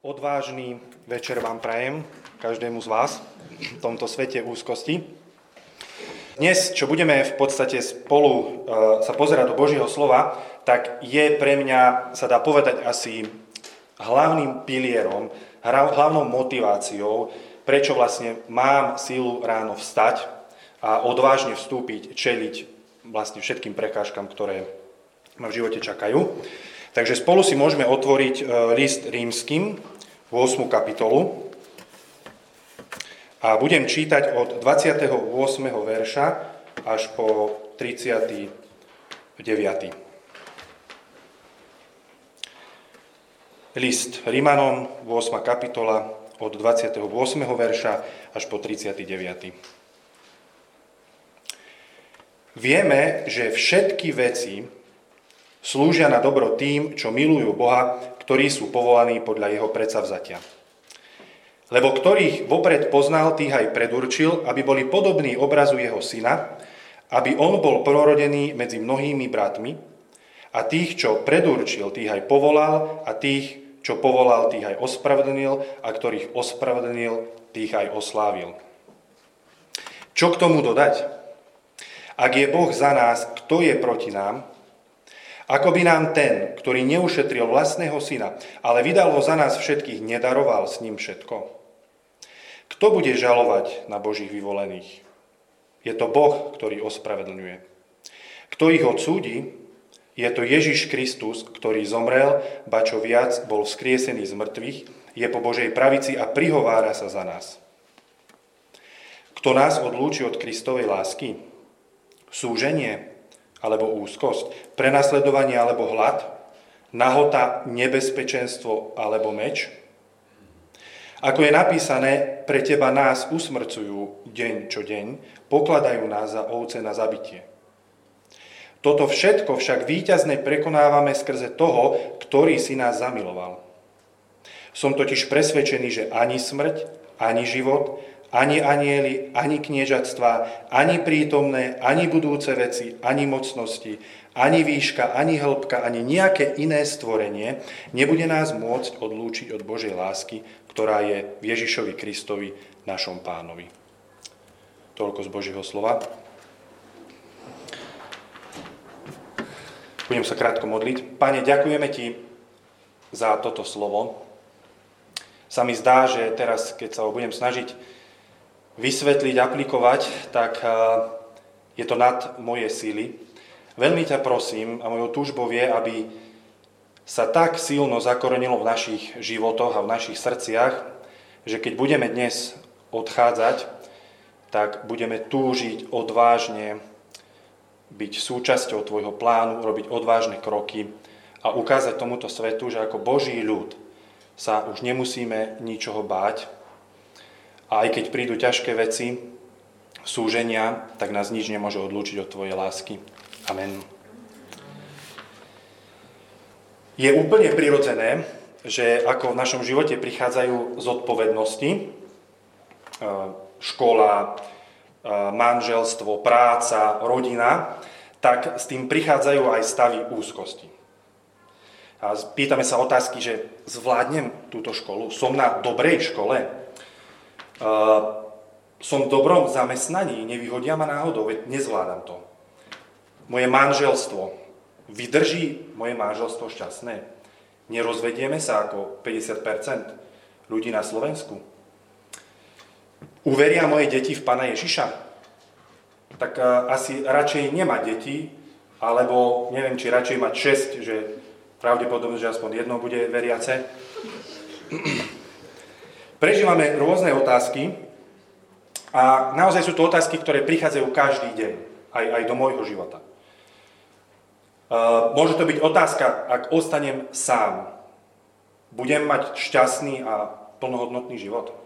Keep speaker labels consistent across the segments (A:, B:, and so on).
A: Odvážny večer vám prajem, každému z vás, v tomto svete úzkosti. Dnes, čo budeme v podstate spolu e, sa pozerať do Božieho slova, tak je pre mňa, sa dá povedať asi hlavným pilierom, hlavnou motiváciou, prečo vlastne mám sílu ráno vstať a odvážne vstúpiť, čeliť vlastne všetkým prekážkam, ktoré ma v živote čakajú. Takže spolu si môžeme otvoriť e, list rímským, 8. kapitolu. A budem čítať od 28. verša až po 39. List Rímanom, 8. kapitola, od 28. verša až po 39. Vieme, že všetky veci, Slúžia na dobro tým, čo milujú Boha, ktorí sú povolaní podľa jeho predsavzatia. Lebo ktorých vopred poznal, tých aj predurčil, aby boli podobní obrazu jeho syna, aby on bol prorodený medzi mnohými bratmi, a tých, čo predurčil, tých aj povolal, a tých, čo povolal, tých aj ospravedlnil, a ktorých ospravedlnil, tých aj oslávil. Čo k tomu dodať? Ak je Boh za nás, kto je proti nám? Ako by nám ten, ktorý neušetril vlastného syna, ale vydal ho za nás všetkých, nedaroval s ním všetko? Kto bude žalovať na Božích vyvolených? Je to Boh, ktorý ospravedlňuje. Kto ich odsúdi? Je to Ježiš Kristus, ktorý zomrel, ba čo viac, bol vzkriesený z mŕtvych, je po Božej pravici a prihovára sa za nás. Kto nás odlúči od Kristovej lásky? Súženie, alebo úzkosť, prenasledovanie alebo hlad, nahota, nebezpečenstvo alebo meč. Ako je napísané, pre teba nás usmrcujú deň čo deň, pokladajú nás za ovce na zabitie. Toto všetko však víťazne prekonávame skrze toho, ktorý si nás zamiloval. Som totiž presvedčený, že ani smrť, ani život, ani anieli, ani kniežatstva, ani prítomné, ani budúce veci, ani mocnosti, ani výška, ani hĺbka, ani nejaké iné stvorenie nebude nás môcť odlúčiť od Božej lásky, ktorá je v Ježišovi Kristovi, našom pánovi. Toľko z Božieho slova. Budem sa krátko modliť. Pane, ďakujeme Ti za toto slovo. Sa mi zdá, že teraz, keď sa ho budem snažiť vysvetliť, aplikovať, tak eh, je to nad moje síly. Veľmi ťa prosím a mojou túžbou je, aby sa tak silno zakorenilo v našich životoch a v našich srdciach, že keď budeme dnes odchádzať, tak budeme túžiť odvážne byť súčasťou tvojho plánu, robiť odvážne kroky a ukázať tomuto svetu, že ako Boží ľud sa už nemusíme ničoho báť, a aj keď prídu ťažké veci, súženia, tak nás nič nemôže odlúčiť od Tvojej lásky. Amen. Je úplne prirodzené, že ako v našom živote prichádzajú zodpovednosti, e, škola, e, manželstvo, práca, rodina, tak s tým prichádzajú aj stavy úzkosti. A pýtame sa otázky, že zvládnem túto školu, som na dobrej škole, som v dobrom zamestnaní, nevyhodia ma náhodou, veď nezvládam to. Moje manželstvo, vydrží moje manželstvo šťastné? Nerozvedieme sa ako 50% ľudí na Slovensku? Uveria moje deti v Pana Ježiša? Tak asi radšej nemá deti, alebo neviem, či radšej mať 6, že pravdepodobne, že aspoň jedno bude veriace. Prežívame rôzne otázky a naozaj sú to otázky, ktoré prichádzajú každý deň, aj, aj do môjho života. Uh, môže to byť otázka, ak ostanem sám, budem mať šťastný a plnohodnotný život?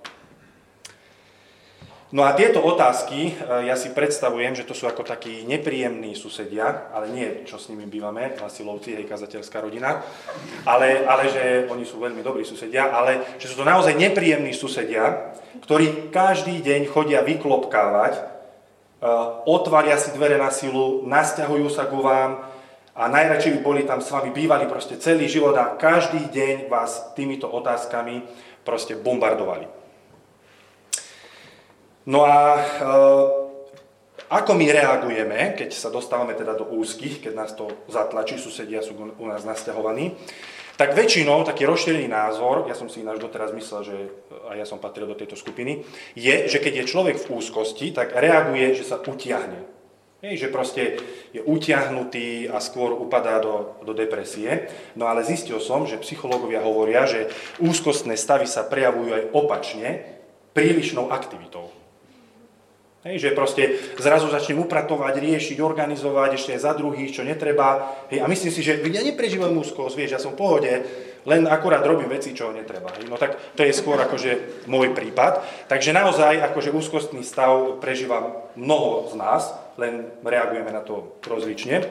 A: No a tieto otázky, e, ja si predstavujem, že to sú ako takí nepríjemní susedia, ale nie, čo s nimi bývame, Vasilovci, hej, kazateľská rodina, ale, ale že oni sú veľmi dobrí susedia, ale že sú to naozaj nepríjemní susedia, ktorí každý deň chodia vyklopkávať, e, otvária si dvere na silu, nasťahujú sa ku vám a najradšej by boli tam s vami bývali proste celý život a každý deň vás týmito otázkami proste bombardovali. No a e, ako my reagujeme, keď sa dostávame teda do úzkých, keď nás to zatlačí, susedia sú u nás nasťahovaní, tak väčšinou taký rozšírený názor, ja som si ináč doteraz myslel, že a ja som patril do tejto skupiny, je, že keď je človek v úzkosti, tak reaguje, že sa utiahne. Hej, že proste je utiahnutý a skôr upadá do, do depresie. No ale zistil som, že psychológovia hovoria, že úzkostné stavy sa prejavujú aj opačne prílišnou aktivitou. Hej, že proste zrazu začnem upratovať, riešiť, organizovať ešte aj za druhých, čo netreba. Hej, a myslím si, že ja neprežívam úzkosť, vieš, ja som v pohode, len akurát robím veci, čo netreba. Hej. No tak to je skôr akože môj prípad. Takže naozaj akože úzkostný stav prežíva mnoho z nás, len reagujeme na to rozlične.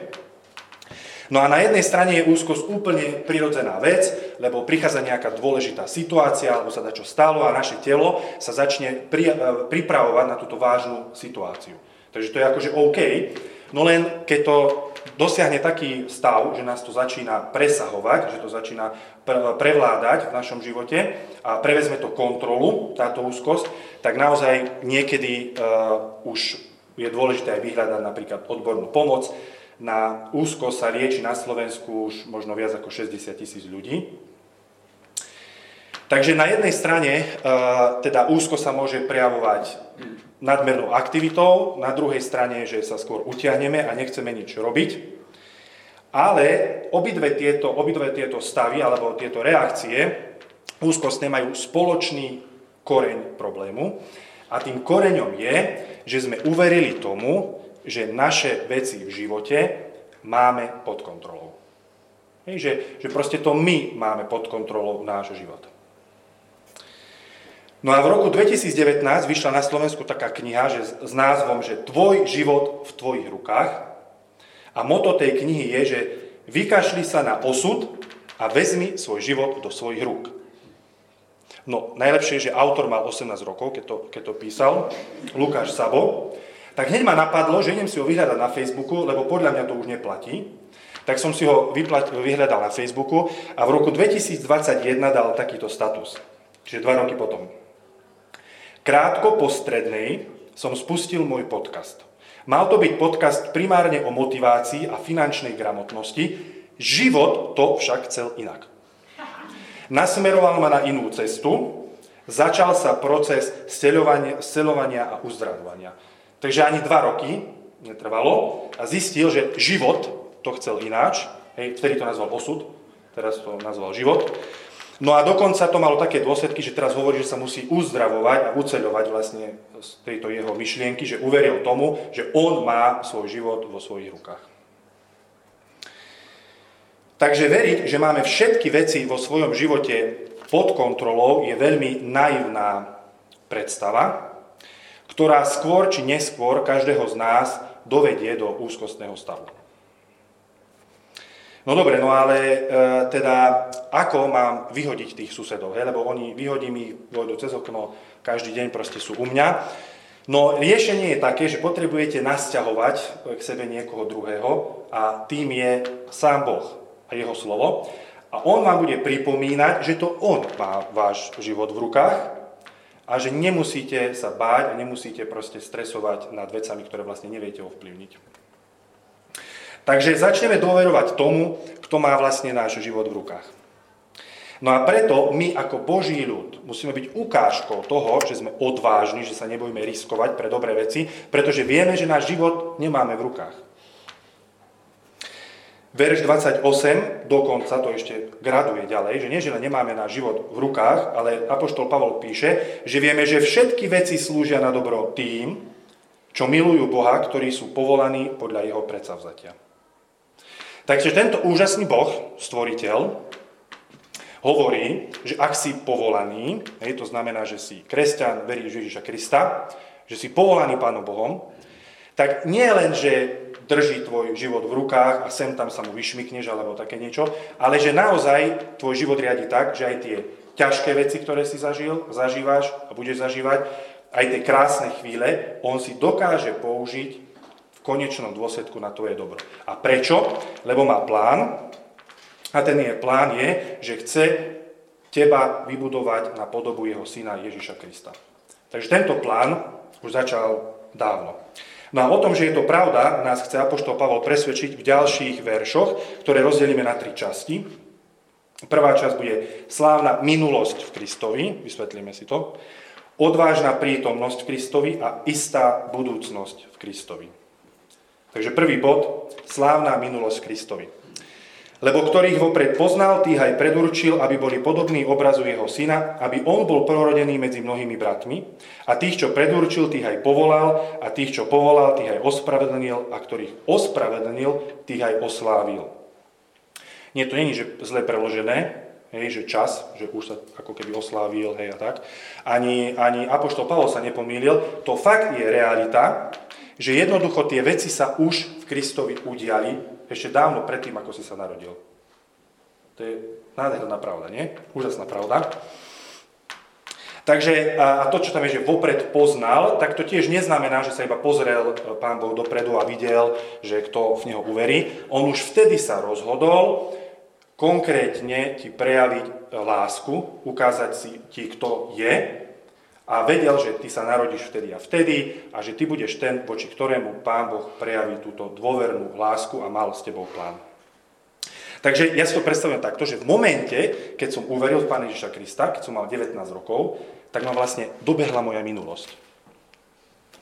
A: No a na jednej strane je úzkosť úplne prirodzená vec, lebo prichádza nejaká dôležitá situácia, alebo sa čo stalo a naše telo sa začne pri, e, pripravovať na túto vážnu situáciu. Takže to je akože OK, no len keď to dosiahne taký stav, že nás to začína presahovať, že to začína prevládať v našom živote a prevezme to kontrolu, táto úzkosť, tak naozaj niekedy uh, už je dôležité aj vyhľadať napríklad odbornú pomoc, na úzko sa lieči na Slovensku už možno viac ako 60 tisíc ľudí. Takže na jednej strane e, teda úzko sa môže prejavovať nadmernou aktivitou, na druhej strane, že sa skôr utiahneme a nechceme nič robiť. Ale obidve tieto, obidve tieto stavy alebo tieto reakcie úzkostné majú spoločný koreň problému a tým koreňom je, že sme uverili tomu, že naše veci v živote máme pod kontrolou. Hej, že, že proste to my máme pod kontrolou náš život. No a v roku 2019 vyšla na Slovensku taká kniha že, s názvom, že Tvoj život v tvojich rukách. A moto tej knihy je, že vykašli sa na osud a vezmi svoj život do svojich rúk. No, najlepšie je, že autor mal 18 rokov, keď to, keď to písal, Lukáš Sabo. Tak hneď ma napadlo, že idem si ho vyhľadať na Facebooku, lebo podľa mňa to už neplatí. Tak som si ho vyhľadal na Facebooku a v roku 2021 dal takýto status. Čiže dva roky potom. Krátko po strednej som spustil môj podcast. Mal to byť podcast primárne o motivácii a finančnej gramotnosti, život to však chcel inak. Nasmeroval ma na inú cestu, začal sa proces sceľovania a uzdravovania. Takže ani dva roky netrvalo a zistil, že život to chcel ináč, hej, vtedy to nazval osud, teraz to nazval život. No a dokonca to malo také dôsledky, že teraz hovorí, že sa musí uzdravovať a uceľovať vlastne z tejto jeho myšlienky, že uveril tomu, že on má svoj život vo svojich rukách. Takže veriť, že máme všetky veci vo svojom živote pod kontrolou je veľmi naivná predstava, ktorá skôr či neskôr každého z nás dovedie do úzkostného stavu. No dobre, no ale e, teda ako mám vyhodiť tých susedov, he? lebo oni vyhodím ich, vojdu cez okno, každý deň proste sú u mňa. No riešenie je také, že potrebujete nasťahovať k sebe niekoho druhého a tým je sám Boh a jeho slovo. A on vám bude pripomínať, že to on má váš život v rukách a že nemusíte sa báť a nemusíte proste stresovať nad vecami, ktoré vlastne neviete ovplyvniť. Takže začneme dôverovať tomu, kto má vlastne náš život v rukách. No a preto my ako Boží ľud musíme byť ukážkou toho, že sme odvážni, že sa nebojíme riskovať pre dobré veci, pretože vieme, že náš život nemáme v rukách. Verš 28 dokonca to ešte graduje ďalej, že nie, že nemáme náš život v rukách, ale Apoštol Pavol píše, že vieme, že všetky veci slúžia na dobro tým, čo milujú Boha, ktorí sú povolaní podľa jeho predsavzatia. Takže tento úžasný Boh, stvoriteľ, hovorí, že ak si povolaný, hej, to znamená, že si kresťan, veríš Ježiša Krista, že si povolaný Pánom Bohom, tak nie len, že drží tvoj život v rukách a sem tam sa mu vyšmikneš alebo také niečo, ale že naozaj tvoj život riadi tak, že aj tie ťažké veci, ktoré si zažil, zažívaš a budeš zažívať, aj tie krásne chvíle, on si dokáže použiť v konečnom dôsledku na tvoje dobro. A prečo? Lebo má plán a ten je plán je, že chce teba vybudovať na podobu jeho syna Ježiša Krista. Takže tento plán už začal dávno. No a o tom, že je to pravda, nás chce Apoštol Pavol presvedčiť v ďalších veršoch, ktoré rozdelíme na tri časti. Prvá časť bude slávna minulosť v Kristovi, vysvetlíme si to, odvážna prítomnosť v Kristovi a istá budúcnosť v Kristovi. Takže prvý bod, slávna minulosť v Kristovi. Lebo ktorých vopred poznal, tých aj predurčil, aby boli podobní obrazu jeho syna, aby on bol prorodený medzi mnohými bratmi. A tých, čo predurčil, tých aj povolal, a tých, čo povolal, tých aj ospravedlnil, a ktorých ospravedlnil, tých aj oslávil. Nie, to není, že zle preložené, hej, že čas, že už sa ako keby oslávil, hej a tak. Ani, ani Apoštol Pavol sa nepomýlil. To fakt je realita, že jednoducho tie veci sa už v Kristovi udiali ešte dávno predtým, ako si sa narodil. To je nádherná pravda, nie? Úžasná pravda. Takže a to, čo tam je, že vopred poznal, tak to tiež neznamená, že sa iba pozrel e, pán Boh dopredu a videl, že kto v neho uverí. On už vtedy sa rozhodol konkrétne ti prejaviť lásku, ukázať si ti, kto je a vedel, že ty sa narodíš vtedy a vtedy a že ty budeš ten, voči ktorému Pán Boh prejaví túto dôvernú lásku a mal s tebou plán. Takže ja si to predstavujem takto, že v momente, keď som uveril v Pána Ježiša Krista, keď som mal 19 rokov, tak ma vlastne dobehla moja minulosť.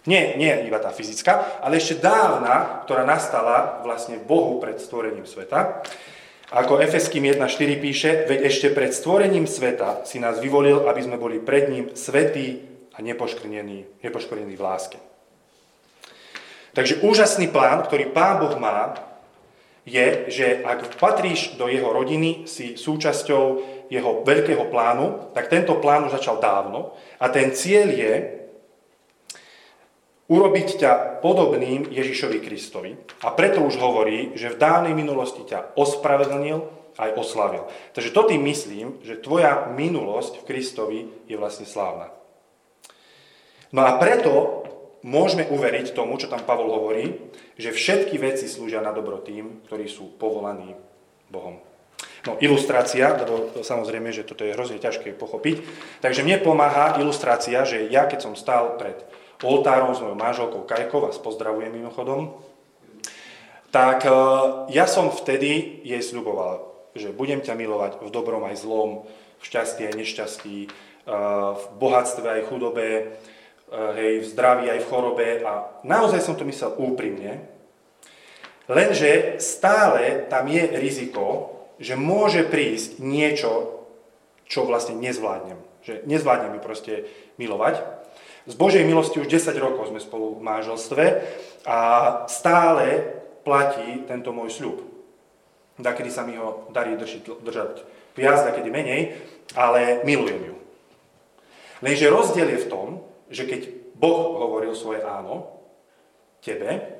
A: Nie, nie iba tá fyzická, ale ešte dávna, ktorá nastala vlastne Bohu pred stvorením sveta. Ako Efeským 1.4 píše, veď ešte pred stvorením sveta si nás vyvolil, aby sme boli pred ním svetí a nepoškvrnení, nepoškvrnení v láske. Takže úžasný plán, ktorý Pán Boh má, je, že ak patríš do jeho rodiny, si súčasťou jeho veľkého plánu, tak tento plán už začal dávno a ten cieľ je, urobiť ťa podobným Ježišovi Kristovi. A preto už hovorí, že v dávnej minulosti ťa ospravedlnil aj oslavil. Takže to tým myslím, že tvoja minulosť v Kristovi je vlastne slávna. No a preto môžeme uveriť tomu, čo tam Pavol hovorí, že všetky veci slúžia na dobro tým, ktorí sú povolaní Bohom. No, ilustrácia, lebo samozrejme, že toto je hrozne ťažké pochopiť. Takže mne pomáha ilustrácia, že ja keď som stál pred oltárom s mojou manželkou Kajkou, vás pozdravujem mimochodom, tak e, ja som vtedy jej sľuboval, že budem ťa milovať v dobrom aj zlom, v šťastí aj nešťastí, e, v bohatstve aj chudobe, e, hej, v zdraví aj v chorobe a naozaj som to myslel úprimne, lenže stále tam je riziko, že môže prísť niečo, čo vlastne nezvládnem. Že nezvládnem ju proste milovať. Z Božej milosti už 10 rokov sme spolu v manželstve a stále platí tento môj sľub. Dakedy sa mi ho darí držiť, držať viac, dakedy menej, ale milujem ju. Lenže rozdiel je v tom, že keď Boh hovoril svoje áno tebe,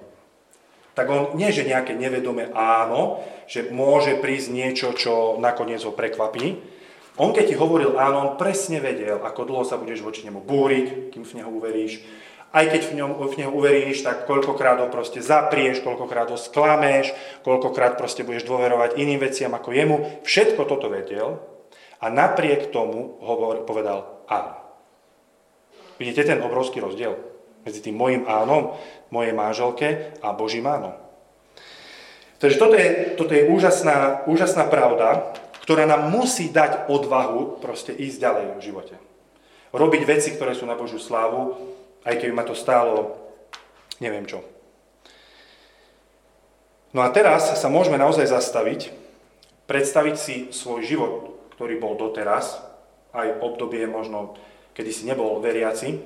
A: tak on nie, že nejaké nevedomé áno, že môže prísť niečo, čo nakoniec ho prekvapí, on keď ti hovoril áno, on presne vedel, ako dlho sa budeš voči nemu búriť, kým v neho uveríš. Aj keď v, ňom, v neho uveríš, tak koľkokrát ho proste zaprieš, koľkokrát ho sklameš, koľkokrát proste budeš dôverovať iným veciam ako jemu. Všetko toto vedel a napriek tomu hovor, povedal áno. Vidíte ten obrovský rozdiel medzi tým môjim ánom, mojej manželke a Božím ánom. Takže toto je, toto je úžasná, úžasná pravda, ktorá nám musí dať odvahu proste ísť ďalej v živote. Robiť veci, ktoré sú na Božiu slávu, aj keby ma to stálo neviem čo. No a teraz sa môžeme naozaj zastaviť, predstaviť si svoj život, ktorý bol doteraz, aj obdobie možno, kedy si nebol veriaci,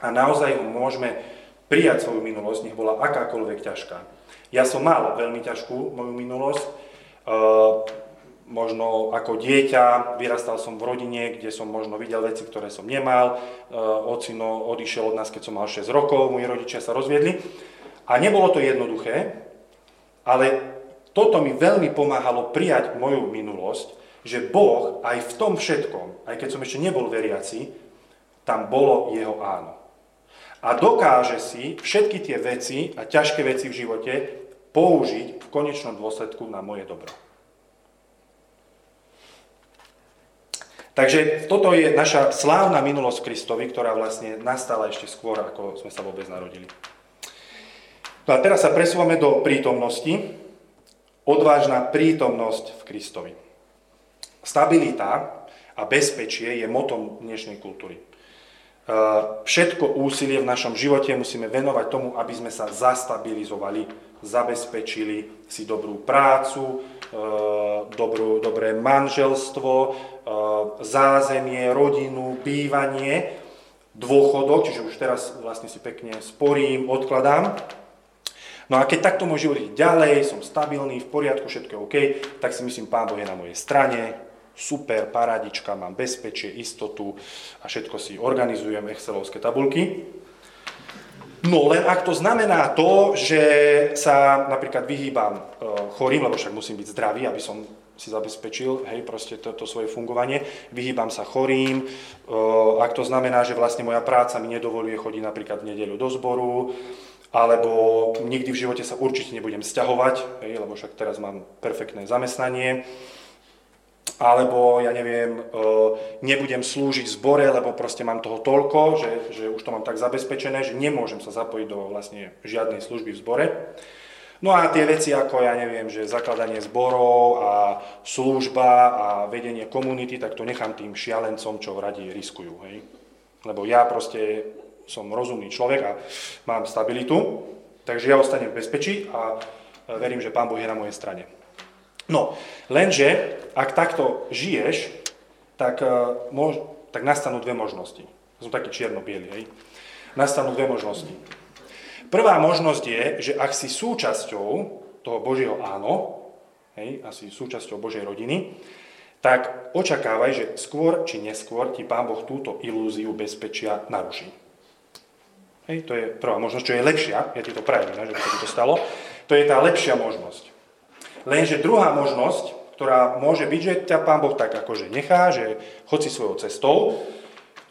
A: a naozaj ho môžeme prijať svoju minulosť, nech bola akákoľvek ťažká. Ja som mal veľmi ťažkú moju minulosť, možno ako dieťa, vyrastal som v rodine, kde som možno videl veci, ktoré som nemal. E, ocino odišiel od nás, keď som mal 6 rokov, moji rodičia sa rozviedli. A nebolo to jednoduché, ale toto mi veľmi pomáhalo prijať moju minulosť, že Boh aj v tom všetkom, aj keď som ešte nebol veriaci, tam bolo jeho áno. a dokáže si všetky tie veci a ťažké veci v živote použiť v konečnom dôsledku na moje dobro. Takže toto je naša slávna minulosť Kristovi, ktorá vlastne nastala ešte skôr, ako sme sa vôbec narodili. No a teraz sa presúvame do prítomnosti. Odvážna prítomnosť v Kristovi. Stabilita a bezpečie je motom dnešnej kultúry. E, všetko úsilie v našom živote musíme venovať tomu, aby sme sa zastabilizovali, zabezpečili si dobrú prácu, dobrú, dobré manželstvo, e, zázemie, rodinu, bývanie, dôchodok, čiže už teraz vlastne si pekne sporím, odkladám. No a keď takto môžem žiť ďalej, som stabilný, v poriadku, všetko je OK, tak si myslím, Pán Boh je na mojej strane, super, paradička, mám bezpečie, istotu a všetko si organizujem, excelovské tabulky. No len ak to znamená to, že sa napríklad vyhýbam e, chorým, lebo však musím byť zdravý, aby som si zabezpečil, hej, proste to, to svoje fungovanie, vyhýbam sa chorým, e, ak to znamená, že vlastne moja práca mi nedovoluje chodiť napríklad v nedeľu do zboru, alebo nikdy v živote sa určite nebudem sťahovať, hej, lebo však teraz mám perfektné zamestnanie, alebo ja neviem, e, nebudem slúžiť v zbore, lebo proste mám toho toľko, že, že už to mám tak zabezpečené, že nemôžem sa zapojiť do vlastne žiadnej služby v zbore. No a tie veci ako, ja neviem, že zakladanie zborov a služba a vedenie komunity, tak to nechám tým šialencom, čo radi riskujú. Hej? Lebo ja proste som rozumný človek a mám stabilitu, takže ja ostanem v bezpečí a verím, že Pán Boh je na mojej strane. No, lenže ak takto žiješ, tak, uh, mož, tak nastanú dve možnosti. Som taký čierno-biely, hej. Nastanú dve možnosti. Prvá možnosť je, že ak si súčasťou toho Božieho áno, hej, asi súčasťou Božej rodiny, tak očakávaj, že skôr či neskôr ti Pán Boh túto ilúziu bezpečia naruší. Hej, to je prvá možnosť, čo je lepšia, ja ti to prajem, že by to stalo, to je tá lepšia možnosť. Lenže druhá možnosť, ktorá môže byť, že ťa Pán Boh tak akože nechá, že chod si svojou cestou,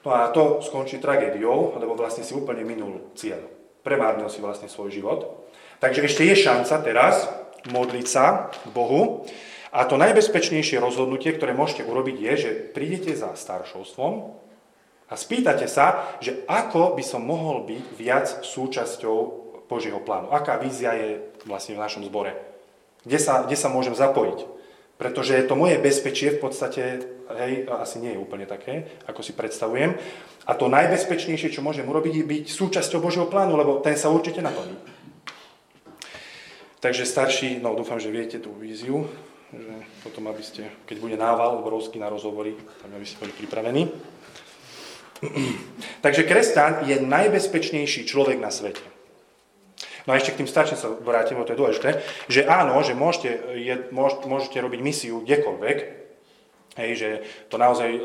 A: no a to skončí tragédiou, lebo vlastne si úplne minul cieľ. Premárnil si vlastne svoj život. Takže ešte je šanca teraz modliť sa k Bohu. A to najbezpečnejšie rozhodnutie, ktoré môžete urobiť, je, že prídete za staršovstvom a spýtate sa, že ako by som mohol byť viac súčasťou Božieho plánu. Aká vízia je vlastne v našom zbore kde sa, kde sa môžem zapojiť. Pretože to moje bezpečie v podstate, hej, asi nie je úplne také, ako si predstavujem. A to najbezpečnejšie, čo môžem urobiť, je byť súčasťou Božieho plánu, lebo ten sa určite naplní. Takže starší, no dúfam, že viete tú víziu, že potom, aby ste, keď bude nával obrovský na rozhovory, tak aby ste boli pripravení. Takže kresťan je najbezpečnejší človek na svete. No a ešte k tým starším sa vrátim, to je dôležité, že áno, že môžete, je, môžete robiť misiu kdekoľvek, hej, že to naozaj e,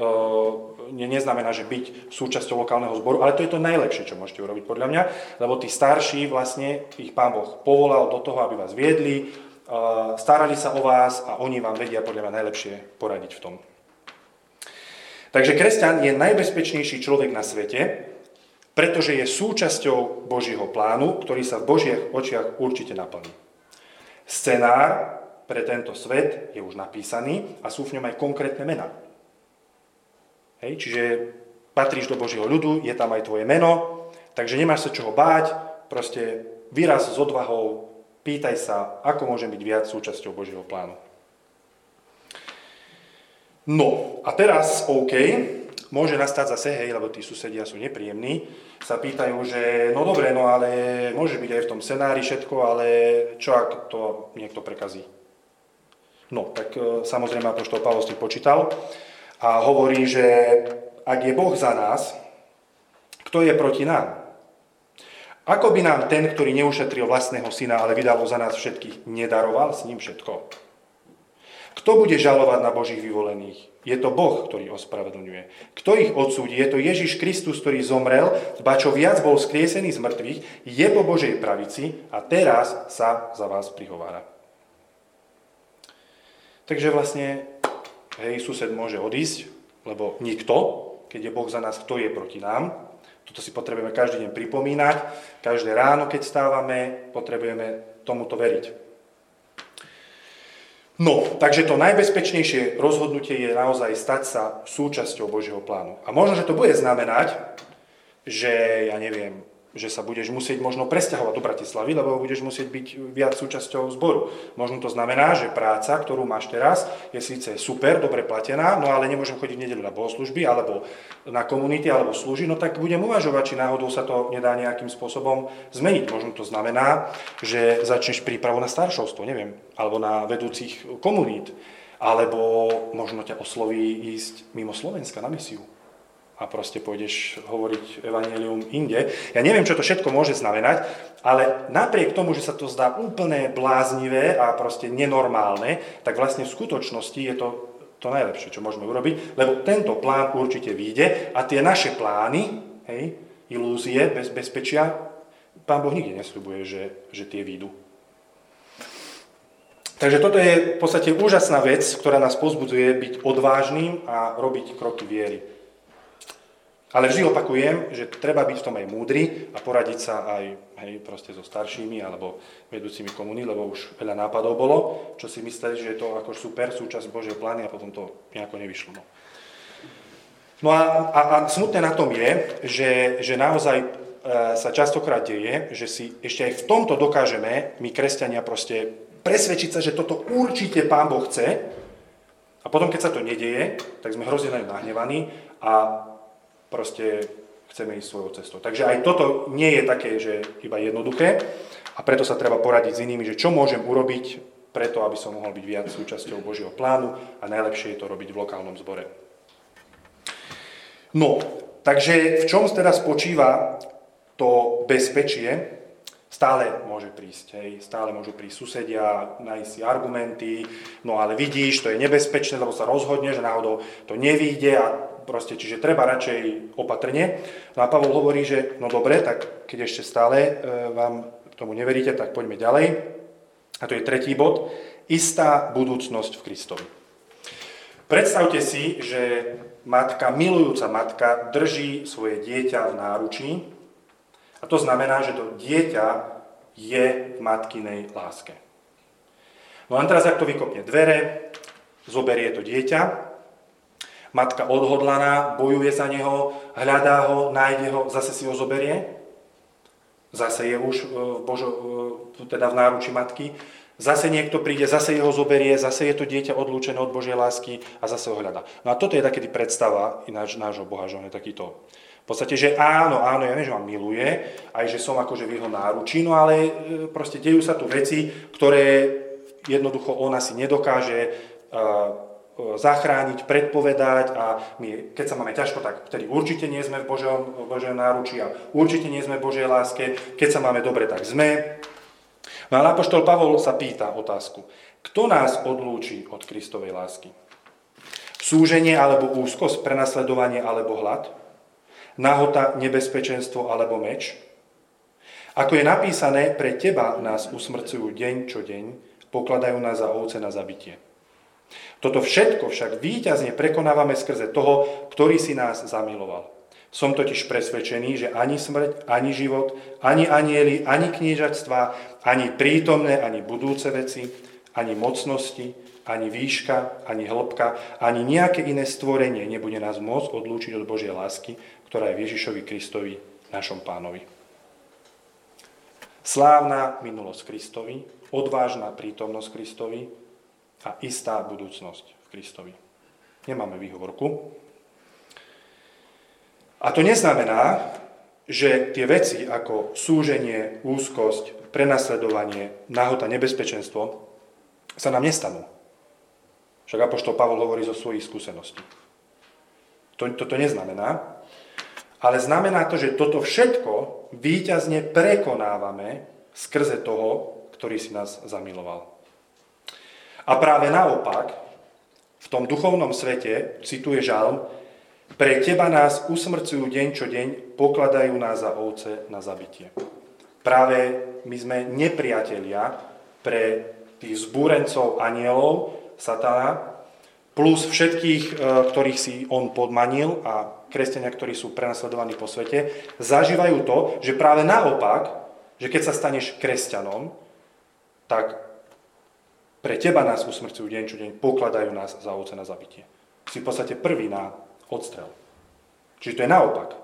A: neznamená, že byť súčasťou lokálneho zboru, ale to je to najlepšie, čo môžete urobiť podľa mňa, lebo tí starší vlastne, ich pán Boh povolal do toho, aby vás viedli, e, starali sa o vás a oni vám vedia podľa mňa najlepšie poradiť v tom. Takže kresťan je najbezpečnejší človek na svete, pretože je súčasťou Božího plánu, ktorý sa v Božích očiach určite naplní. Scenár pre tento svet je už napísaný a sú v ňom aj konkrétne mená. Hej, čiže patríš do Božieho ľudu, je tam aj tvoje meno, takže nemáš sa čoho báť, proste vyraz s odvahou, pýtaj sa, ako môžem byť viac súčasťou Božieho plánu. No a teraz, OK, môže nastať zase, hej, lebo tí susedia sú nepríjemní, sa pýtajú, že no dobre, no ale môže byť aj v tom scenári všetko, ale čo ak to niekto prekazí? No, tak e, samozrejme Apoštol Pavol počítal a hovorí, že ak je Boh za nás, kto je proti nám? Ako by nám ten, ktorý neušetril vlastného syna, ale vydal za nás všetkých, nedaroval s ním všetko? Kto bude žalovať na Božích vyvolených? Je to Boh, ktorý ospravedlňuje. Kto ich odsúdi? Je to Ježiš Kristus, ktorý zomrel, ba čo viac bol skriesený z mŕtvych, je po Božej pravici a teraz sa za vás prihovára. Takže vlastne, hej, sused môže odísť, lebo nikto, keď je Boh za nás, kto je proti nám. Toto si potrebujeme každý deň pripomínať, každé ráno, keď stávame, potrebujeme tomuto veriť. No, takže to najbezpečnejšie rozhodnutie je naozaj stať sa súčasťou Božieho plánu. A možno, že to bude znamenať, že, ja neviem, že sa budeš musieť možno presťahovať do Bratislavy, lebo budeš musieť byť viac súčasťou zboru. Možno to znamená, že práca, ktorú máš teraz, je síce super, dobre platená, no ale nemôžem chodiť nedelu na bohoslužby, alebo na komunity, alebo slúžiť, no tak budem uvažovať, či náhodou sa to nedá nejakým spôsobom zmeniť. Možno to znamená, že začneš prípravu na staršovstvo, neviem, alebo na vedúcich komunít, alebo možno ťa osloví ísť mimo Slovenska na misiu a proste pôjdeš hovoriť evanelium inde. Ja neviem, čo to všetko môže znamenať, ale napriek tomu, že sa to zdá úplne bláznivé a proste nenormálne, tak vlastne v skutočnosti je to to najlepšie, čo môžeme urobiť, lebo tento plán určite vyjde a tie naše plány, hej, ilúzie, bez bezpečia, pán Boh nikde nesľubuje, že, že tie výjdu. Takže toto je v podstate úžasná vec, ktorá nás pozbudzuje byť odvážnym a robiť kroky viery. Ale vždy opakujem, že treba byť v tom aj múdry a poradiť sa aj hej, proste so staršími alebo vedúcimi komuní, lebo už veľa nápadov bolo, čo si mysleli, že je to ako super súčasť Božieho plány a potom to nejako nevyšlo. No, no a, a, a smutné na tom je, že, že naozaj e, sa častokrát deje, že si ešte aj v tomto dokážeme, my kresťania proste presvedčiť sa, že toto určite Pán Boh chce a potom, keď sa to nedieje, tak sme hrozne nahnevaní a proste chceme ísť svojou cestou. Takže aj toto nie je také, že iba jednoduché a preto sa treba poradiť s inými, že čo môžem urobiť preto, aby som mohol byť viac súčasťou Božieho plánu a najlepšie je to robiť v lokálnom zbore. No, takže v čom teda spočíva to bezpečie? Stále môže prísť, hej, stále môžu prísť susedia, nájsť si argumenty, no ale vidíš, to je nebezpečné, lebo sa rozhodne, že náhodou to nevíde a proste, čiže treba radšej opatrne. No a Pavol hovorí, že no dobre, tak keď ešte stále e, vám tomu neveríte, tak poďme ďalej. A to je tretí bod. Istá budúcnosť v Kristovi. Predstavte si, že matka, milujúca matka, drží svoje dieťa v náručí a to znamená, že to dieťa je v matkinej láske. No a teraz, ak to vykopne dvere, zoberie to dieťa matka odhodlaná, bojuje za neho, hľadá ho, nájde ho, zase si ho zoberie. Zase je už e, Božo, e, teda v náruči matky. Zase niekto príde, zase jeho zoberie, zase je to dieťa odlúčené od Božej lásky a zase ho hľadá. No a toto je takedy predstava náš, nášho Boha, že on je takýto. V podstate, že áno, áno, ja viem, že ma miluje, aj že som akože v jeho náručí, no ale e, proste dejú sa tu veci, ktoré jednoducho ona si nedokáže zachrániť, predpovedať a my, keď sa máme ťažko, tak vtedy určite nie sme v Božom, v Božom náručí a určite nie sme v Božej láske. Keď sa máme dobre, tak sme. No a Apoštol Pavol sa pýta otázku. Kto nás odlúči od Kristovej lásky? Súženie alebo úzkosť, prenasledovanie alebo hlad? Nahota, nebezpečenstvo alebo meč? Ako je napísané, pre teba nás usmrcujú deň čo deň, pokladajú nás za ovce na zabitie. Toto všetko však výťazne prekonávame skrze toho, ktorý si nás zamiloval. Som totiž presvedčený, že ani smrť, ani život, ani anieli, ani kniežatstva, ani prítomné, ani budúce veci, ani mocnosti, ani výška, ani hĺbka, ani nejaké iné stvorenie nebude nás môcť odlúčiť od Božej lásky, ktorá je v Ježišovi Kristovi, našom pánovi. Slávna minulosť Kristovi, odvážna prítomnosť Kristovi, a istá budúcnosť v Kristovi. Nemáme výhovorku. A to neznamená, že tie veci ako súženie, úzkosť, prenasledovanie, náhota, nebezpečenstvo sa nám nestanú. Však Apoštol Pavol hovorí zo svojich skúseností. To, toto neznamená, ale znamená to, že toto všetko výťazne prekonávame skrze toho, ktorý si nás zamiloval. A práve naopak, v tom duchovnom svete, cituje žalm, pre teba nás usmrcujú deň čo deň, pokladajú nás za ovce na zabitie. Práve my sme nepriatelia pre tých zbúrencov anielov, satana, plus všetkých, e, ktorých si on podmanil a kresťania, ktorí sú prenasledovaní po svete, zažívajú to, že práve naopak, že keď sa staneš kresťanom, tak pre teba nás usmrcujú deň čo deň, pokladajú nás za ovce na zabitie. Si v podstate prvý na odstrel. Čiže to je naopak.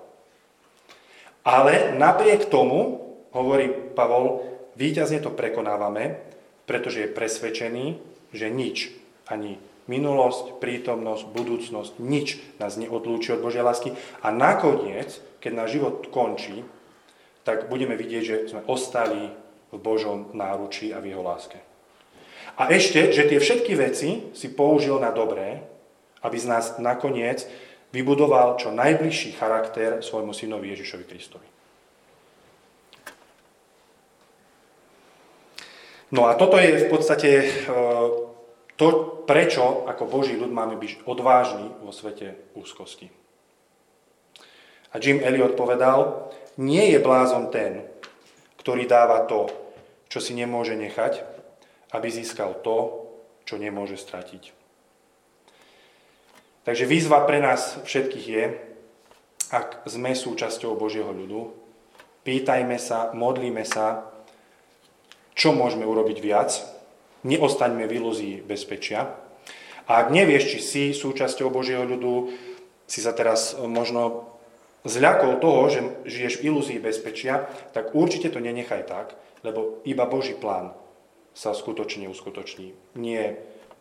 A: Ale napriek tomu, hovorí Pavol, výťazne to prekonávame, pretože je presvedčený, že nič, ani minulosť, prítomnosť, budúcnosť, nič nás neodlúči od Božej lásky. A nakoniec, keď náš život končí, tak budeme vidieť, že sme ostali v Božom náručí a v Jeho láske. A ešte, že tie všetky veci si použil na dobré, aby z nás nakoniec vybudoval čo najbližší charakter svojmu synovi Ježišovi Kristovi. No a toto je v podstate e, to, prečo ako Boží ľud máme byť odvážni vo svete úzkosti. A Jim Elliot povedal, nie je blázon ten, ktorý dáva to, čo si nemôže nechať, aby získal to, čo nemôže stratiť. Takže výzva pre nás všetkých je, ak sme súčasťou Božieho ľudu, pýtajme sa, modlíme sa, čo môžeme urobiť viac, neostaňme v ilúzii bezpečia. A ak nevieš, či si súčasťou Božieho ľudu, si sa teraz možno zľakol toho, že žiješ v ilúzii bezpečia, tak určite to nenechaj tak, lebo iba Boží plán sa skutočne uskutoční. Nie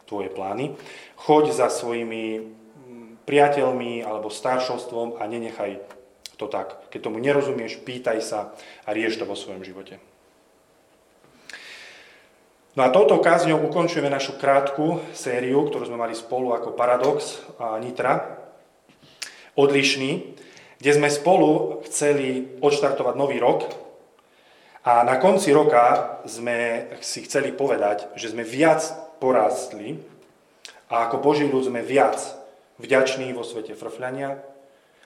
A: tvoje plány. Choď za svojimi priateľmi alebo staršovstvom a nenechaj to tak. Keď tomu nerozumieš, pýtaj sa a rieš to vo svojom živote. No a touto kázňou ukončujeme našu krátku sériu, ktorú sme mali spolu ako Paradox a Nitra, odlišný, kde sme spolu chceli odštartovať nový rok, a na konci roka sme si chceli povedať, že sme viac porástli a ako ľud sme viac vďační vo svete frfľania,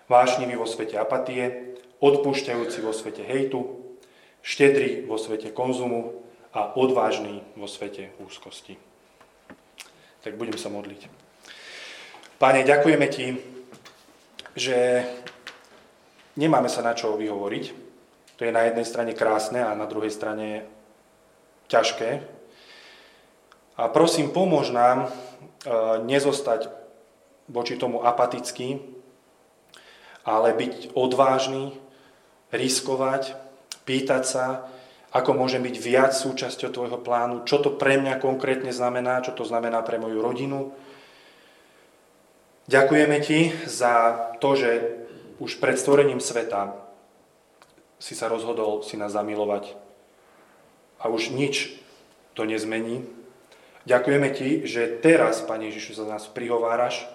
A: vášniví vo svete apatie, odpúšťajúci vo svete hejtu, štedrý vo svete konzumu a odvážny vo svete úzkosti. Tak budem sa modliť. Páne, ďakujeme Ti, že nemáme sa na čo vyhovoriť, to je na jednej strane krásne a na druhej strane ťažké. A prosím, pomôž nám e, nezostať voči tomu apatický, ale byť odvážny, riskovať, pýtať sa, ako môžem byť viac súčasťou tvojho plánu, čo to pre mňa konkrétne znamená, čo to znamená pre moju rodinu. Ďakujeme ti za to, že už pred stvorením sveta si sa rozhodol si nás zamilovať a už nič to nezmení. Ďakujeme Ti, že teraz, Pane Ježišu, za nás prihováraš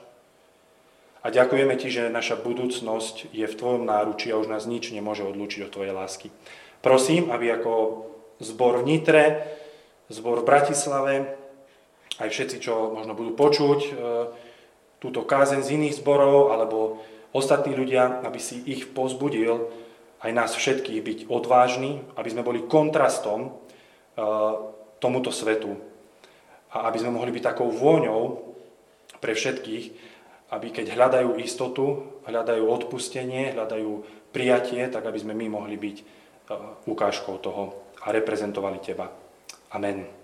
A: a ďakujeme Ti, že naša budúcnosť je v Tvojom náručí a už nás nič nemôže odlúčiť od Tvojej lásky. Prosím, aby ako zbor v Nitre, zbor v Bratislave, aj všetci, čo možno budú počuť e, túto kázen z iných zborov, alebo ostatní ľudia, aby si ich pozbudil, aj nás všetkých byť odvážni, aby sme boli kontrastom eh, tomuto svetu a aby sme mohli byť takou vôňou pre všetkých, aby keď hľadajú istotu, hľadajú odpustenie, hľadajú prijatie, tak aby sme my mohli byť eh, ukážkou toho a reprezentovali Teba. Amen.